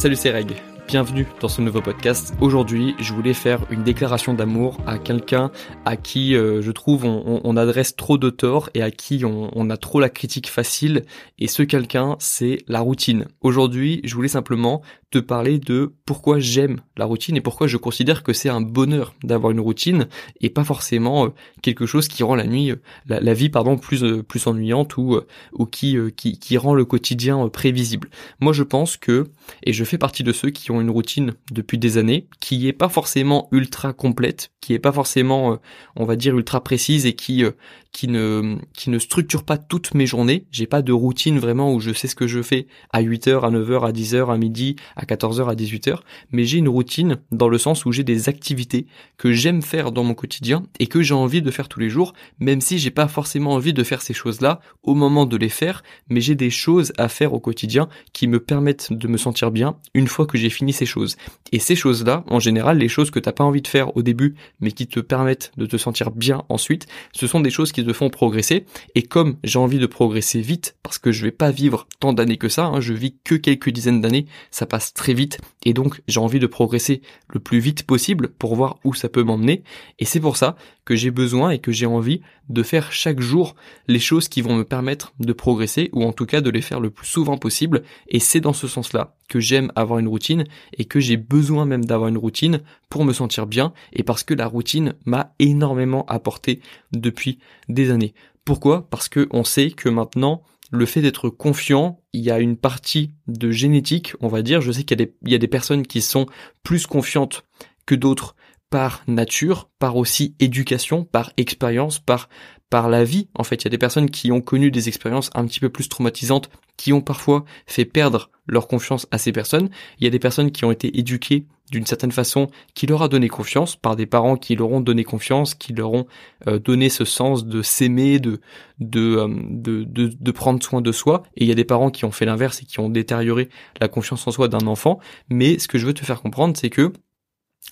Salut c'est Reg, bienvenue dans ce nouveau podcast. Aujourd'hui, je voulais faire une déclaration d'amour à quelqu'un à qui euh, je trouve on, adresse trop de torts et à qui on, on a trop la critique facile. Et ce quelqu'un, c'est la routine. Aujourd'hui, je voulais simplement te parler de pourquoi j'aime la routine et pourquoi je considère que c'est un bonheur d'avoir une routine et pas forcément euh, quelque chose qui rend la nuit, euh, la, vie pardon plus plus ennuyante ou ou qui, qui qui rend le quotidien prévisible. Moi, je pense que et je fais partie de ceux qui ont une routine depuis des années, qui est pas forcément ultra complète, qui est pas forcément, euh, on va dire, ultra précise et qui euh, qui ne qui ne structure pas toutes mes journées. J'ai pas de routine vraiment où je sais ce que je fais à 8h, à 9h, à 10h, à midi, à 14h, à 18h, mais j'ai une routine dans le sens où j'ai des activités que j'aime faire dans mon quotidien et que j'ai envie de faire tous les jours, même si j'ai pas forcément envie de faire ces choses-là au moment de les faire, mais j'ai des choses à faire au quotidien qui me permettent de me sentir bien une fois que j'ai fini ces choses. Et ces choses-là, en général, les choses que t'as pas envie de faire au début, mais qui te permettent de te sentir bien ensuite, ce sont des choses qui te font progresser. Et comme j'ai envie de progresser vite, parce que je vais pas vivre tant d'années que ça, hein, je vis que quelques dizaines d'années, ça passe très vite, et donc j'ai envie de progresser le plus vite possible pour voir où ça peut m'emmener. Et c'est pour ça que j'ai besoin et que j'ai envie de faire chaque jour les choses qui vont me permettre de progresser, ou en tout cas de les faire le plus souvent possible. Et c'est dans ce sens-là que j'aime avoir une routine et que j'ai besoin même d'avoir une routine pour me sentir bien et parce que la routine m'a énormément apporté depuis des années. Pourquoi? Parce que on sait que maintenant le fait d'être confiant, il y a une partie de génétique, on va dire. Je sais qu'il y, a des personnes qui sont plus confiantes que d'autres par nature, par aussi éducation, par expérience, par par la vie. En fait, il y a des personnes qui ont connu des expériences un petit peu plus traumatisantes, qui ont parfois fait perdre leur confiance à ces personnes. Il y a des personnes qui ont été éduquées d'une certaine façon, qui leur a donné confiance, par des parents qui leur ont donné confiance, qui leur ont euh, donné ce sens de s'aimer, de euh, de, de, de, prendre soin de soi. Et il y a des parents qui ont fait l'inverse et qui ont détérioré la confiance en soi d'un enfant. Mais ce que je veux te faire comprendre, c'est que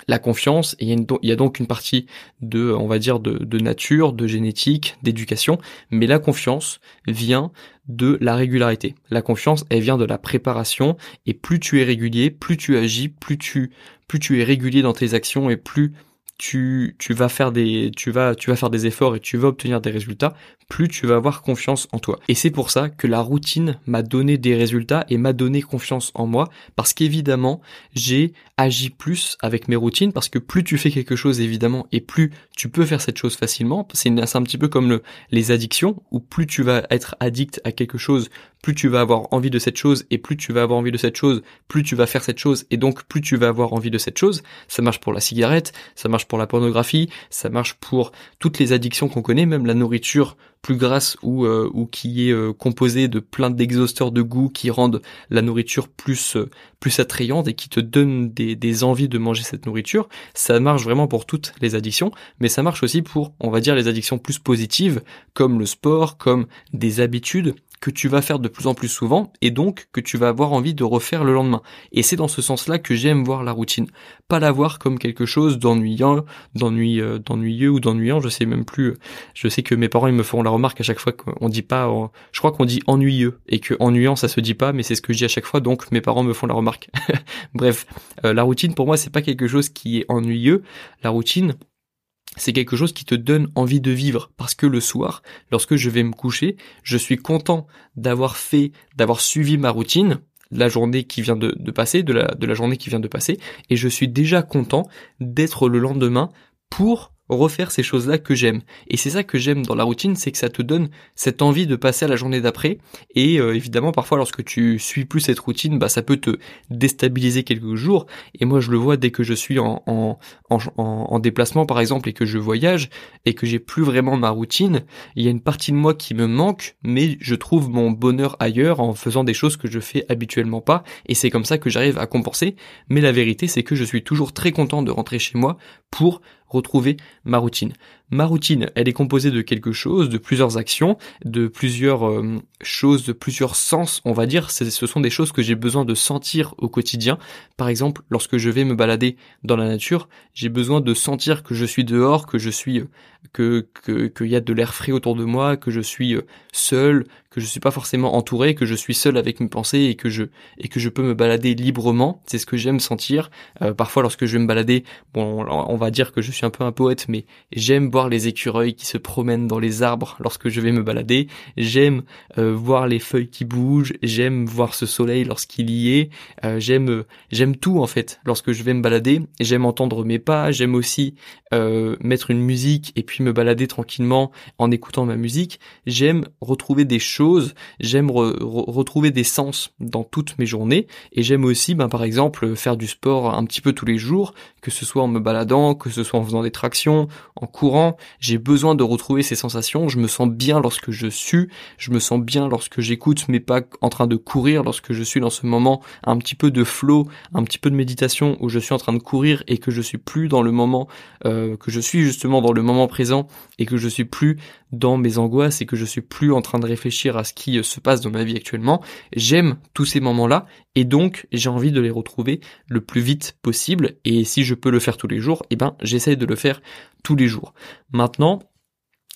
la confiance, il y, a donc une partie de, on va dire, de, de nature, de génétique, d'éducation, mais la confiance vient de la régularité. La confiance, elle vient de la préparation, et plus tu es régulier, plus tu agis, plus tu, plus tu es régulier dans tes actions, et plus tu, tu vas faire des, tu vas, tu vas faire des efforts et tu vas obtenir des résultats, plus tu vas avoir confiance en toi. Et c'est pour ça que la routine m'a donné des résultats et m'a donné confiance en moi, parce qu'évidemment, j'ai agi plus avec mes routines, parce que plus tu fais quelque chose, évidemment, et plus tu peux faire cette chose facilement, c'est un petit peu comme le, les addictions, où plus tu vas être addict à quelque chose, plus tu vas avoir envie de cette chose, et plus tu vas avoir envie de cette chose, plus tu vas faire cette chose, et donc plus tu vas avoir envie de cette chose. Ça marche pour la cigarette, ça marche pour la pornographie, ça marche pour toutes les addictions qu'on connaît, même la nourriture plus grasse ou, euh, ou qui est euh, composée de plein d'exhausteurs de goût qui rendent la nourriture plus euh, plus attrayante et qui te donnent des, des envies de manger cette nourriture. Ça marche vraiment pour toutes les addictions, mais ça marche aussi pour, on va dire, les addictions plus positives, comme le sport, comme des habitudes que tu vas faire de plus en plus souvent et donc que tu vas avoir envie de refaire le lendemain. Et c'est dans ce sens-là que j'aime voir la routine. Pas la voir comme quelque chose d'ennuyant, d'ennuyeux, ou d'ennuyant, je sais même plus. Je sais que mes parents ils me feront la remarque à chaque fois qu'on dit pas, je crois qu'on dit ennuyeux et que ennuyant ça se dit pas, mais c'est ce que je dis à chaque fois donc mes parents me font la remarque. Bref, euh, la routine pour moi c'est pas quelque chose qui est ennuyeux. La routine, c'est quelque chose qui te donne envie de vivre parce que le soir, lorsque je vais me coucher, je suis content d'avoir fait, d'avoir suivi ma routine, la journée qui vient de, passer, de la journée qui vient de passer, et je suis déjà content d'être le lendemain pour refaire ces choses-là que j'aime. Et c'est ça que j'aime dans la routine, c'est que ça te donne cette envie de passer à la journée d'après. Et euh, évidemment, parfois, lorsque tu suis plus cette routine, bah ça peut te déstabiliser quelques jours. Et moi, je le vois dès que je suis en, en, en, en déplacement, par exemple, et que je voyage, et que j'ai plus vraiment ma routine, il y a une partie de moi qui me manque, mais je trouve mon bonheur ailleurs en faisant des choses que je fais habituellement pas. Et c'est comme ça que j'arrive à compenser. Mais la vérité, c'est que je suis toujours très content de rentrer chez moi pour retrouver ma routine. Ma routine, elle est composée de quelque chose, de plusieurs actions, de plusieurs euh, choses, de plusieurs sens, on va dire. Ce sont des choses que j'ai besoin de sentir au quotidien. Par exemple, lorsque je vais me balader dans la nature, j'ai besoin de sentir que je suis dehors, que je suis, euh, que qu'il y a de l'air frais autour de moi, que je suis euh, seul, que je suis pas forcément entouré, que je suis seul avec mes pensées et que je et que je peux me balader librement. C'est ce que j'aime sentir. Parfois, lorsque je vais me balader, bon, on va dire que je suis un peu un poète, mais j'aime les écureuils qui se promènent dans les arbres lorsque je vais me balader. J'aime euh, voir les feuilles qui bougent. J'aime voir ce soleil lorsqu'il y est. Euh, j'aime j'aime tout en fait lorsque je vais me balader. J'aime entendre mes pas. J'aime aussi mettre une musique et puis me balader tranquillement en écoutant ma musique. J'aime retrouver des choses, j'aime retrouver des sens dans toutes mes journées et j'aime aussi ben, par exemple faire du sport un petit peu tous les jours, que ce soit en me baladant, que ce soit en faisant des tractions, en courant, j'ai besoin de retrouver ces sensations, je me sens bien lorsque je sue, je me sens bien lorsque j'écoute mes pas en train de courir, lorsque je suis dans ce moment un petit peu de flow, un petit peu de méditation où je suis en train de courir et que je suis plus dans le moment, euh, que je suis justement dans le moment présent et que je suis plus dans mes angoisses et que je suis plus en train de réfléchir à ce qui euh, se passe dans ma vie actuellement. J'aime tous ces moments-là et donc j'ai envie de les retrouver le plus vite possible et si je peux le faire tous les jours, eh ben j'essaye de le faire tous les jours. Maintenant,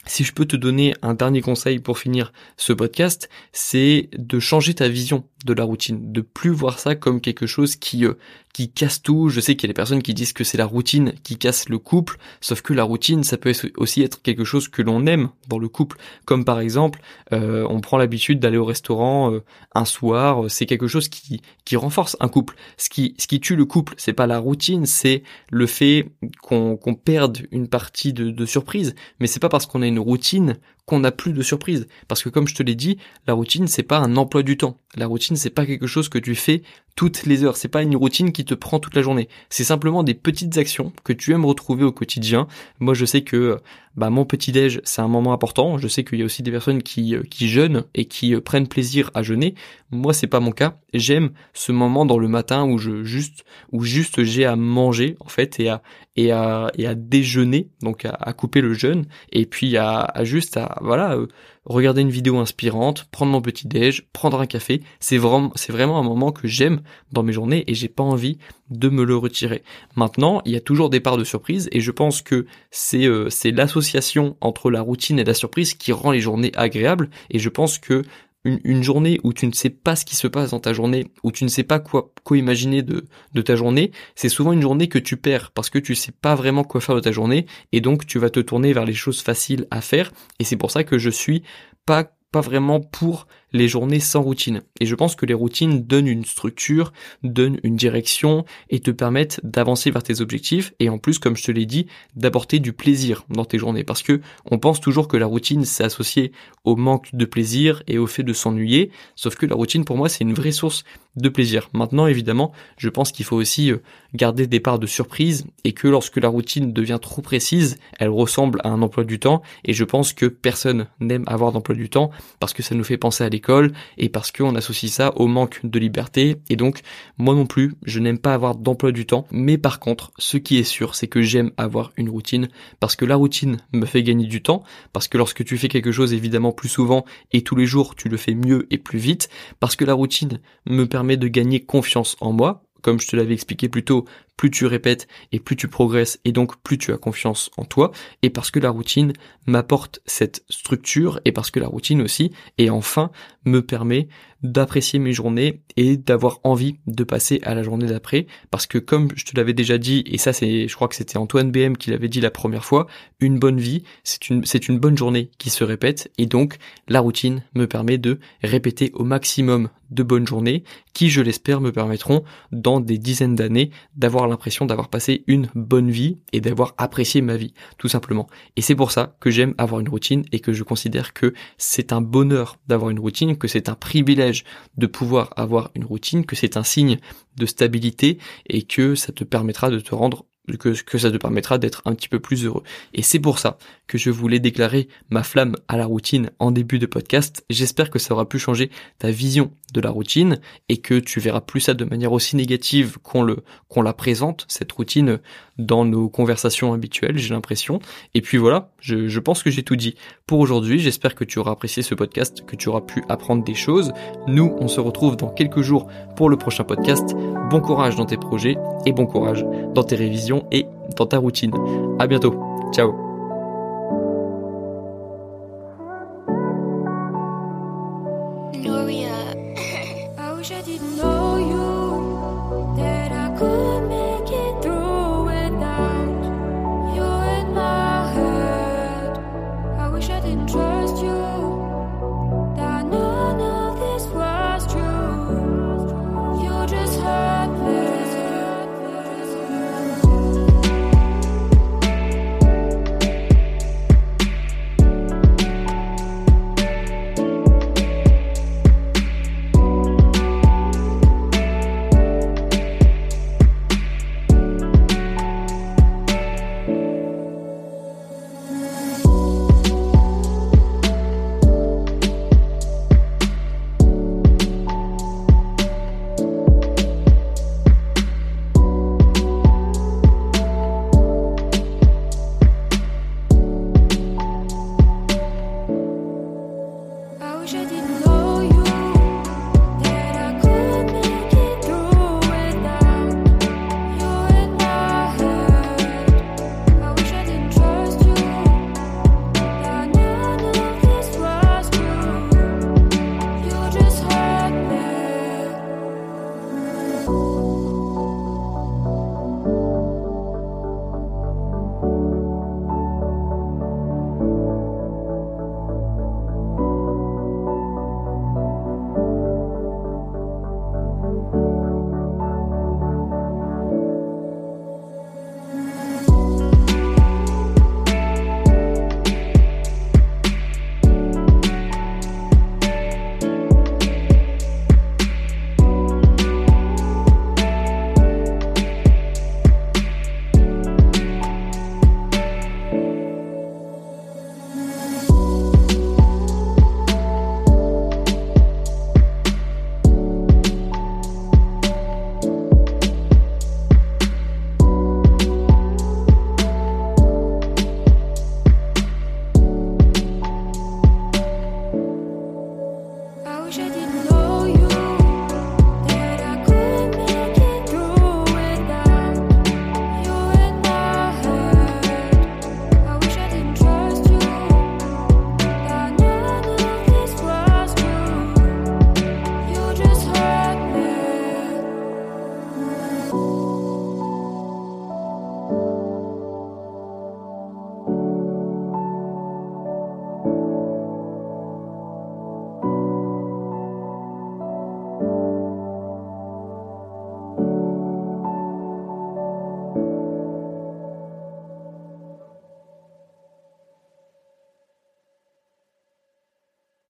si je peux te donner un dernier conseil pour finir ce podcast, c'est de changer ta vision de la routine, de plus voir ça comme quelque chose qui euh, qui casse tout. Je sais qu'il y a des personnes qui disent que c'est la routine qui casse le couple, sauf que la routine, ça peut aussi être quelque chose que l'on aime dans le couple, comme par exemple, euh, on prend l'habitude d'aller au restaurant euh, un soir, c'est quelque chose qui qui renforce un couple. Ce qui ce qui tue le couple, c'est pas la routine, c'est le fait qu'on qu'on perde une partie de, de surprise, mais c'est pas parce qu'on a une routine qu'on n'a plus de surprise. Parce que comme je te l'ai dit, la routine c'est pas un emploi du temps. La routine c'est pas quelque chose que tu fais toutes les heures. C'est pas une routine qui te prend toute la journée. C'est simplement des petites actions que tu aimes retrouver au quotidien. Moi, je sais que bah mon petit déj c'est un moment important. Je sais qu'il y a aussi des personnes qui euh, qui jeûnent et qui euh, prennent plaisir à jeûner. Moi, c'est pas mon cas. J'aime ce moment dans le matin où je juste où juste j'ai à manger en fait et à et à et à déjeuner donc à, couper le jeûne et puis à, à juste à voilà euh, regarder une vidéo inspirante, prendre mon petit déj, prendre un café. C'est vraiment, c'est vraiment un moment que j'aime dans mes journées et j'ai pas envie de me le retirer. Maintenant, il y a toujours des parts de surprise et je pense que c'est euh, c'est l'association entre la routine et la surprise qui rend les journées agréables et je pense que une, journée où tu ne sais pas ce qui se passe dans ta journée, où tu ne sais pas quoi, quoi imaginer de, de ta journée, c'est souvent une journée que tu perds parce que tu sais pas vraiment quoi faire de ta journée et donc tu vas te tourner vers les choses faciles à faire et c'est pour ça que je suis pas pas vraiment pour les journées sans routine. Et je pense que les routines donnent une structure, donnent une direction et te permettent d'avancer vers tes objectifs et en plus, comme je te l'ai dit, d'apporter du plaisir dans tes journées. Parce que on pense toujours que la routine c'est associé au manque de plaisir et au fait de s'ennuyer. Sauf que la routine pour moi c'est une vraie source de plaisir. Maintenant, évidemment, je pense qu'il faut aussi euh, garder des parts de surprise et que lorsque la routine devient trop précise, elle ressemble à un emploi du temps et je pense que personne n'aime avoir d'emploi du temps parce que ça nous fait penser à l'école et parce qu'on associe ça au manque de liberté. Et donc moi non plus, je n'aime pas avoir d'emploi du temps, mais par contre, ce qui est sûr, c'est que j'aime avoir une routine. Parce que la routine me fait gagner du temps, parce que lorsque tu fais quelque chose évidemment plus souvent et tous les jours, tu le fais mieux et plus vite, parce que la routine me permet de gagner confiance en moi. Comme je te l'avais expliqué plus tôt, plus tu répètes et plus tu progresses et donc plus tu as confiance en toi. Et parce que la routine m'apporte cette structure et parce que la routine aussi, et enfin, me permet d'apprécier mes journées et d'avoir envie de passer à la journée d'après parce que comme je te l'avais déjà dit et ça c'est je crois que c'était Antoine BM qui l'avait dit la première fois une bonne vie c'est une c'est une bonne journée qui se répète et donc la routine me permet de répéter au maximum de bonnes journées qui je l'espère me permettront dans des dizaines d'années d'avoir l'impression d'avoir passé une bonne vie et d'avoir apprécié ma vie tout simplement. Et c'est pour ça que j'aime avoir une routine et que je considère que c'est un bonheur d'avoir une routine que c'est un privilège de pouvoir avoir une routine, que c'est un signe de stabilité et que ça te permettra de te rendre que, ça te permettra d'être un petit peu plus heureux. Et c'est pour ça que je voulais déclarer ma flamme à la routine en début de podcast. J'espère que ça aura pu changer ta vision de la routine et que tu verras plus ça de manière aussi négative qu'on le qu'on la présente cette routine dans nos conversations habituelles, j'ai l'impression. Et puis voilà, je, pense que j'ai tout dit pour aujourd'hui. J'espère que tu auras apprécié ce podcast, que tu auras pu apprendre des choses. Nous, on se retrouve dans quelques jours pour le prochain podcast. Bon courage dans tes projets et bon courage dans tes révisions et dans ta routine. À bientôt. Ciao.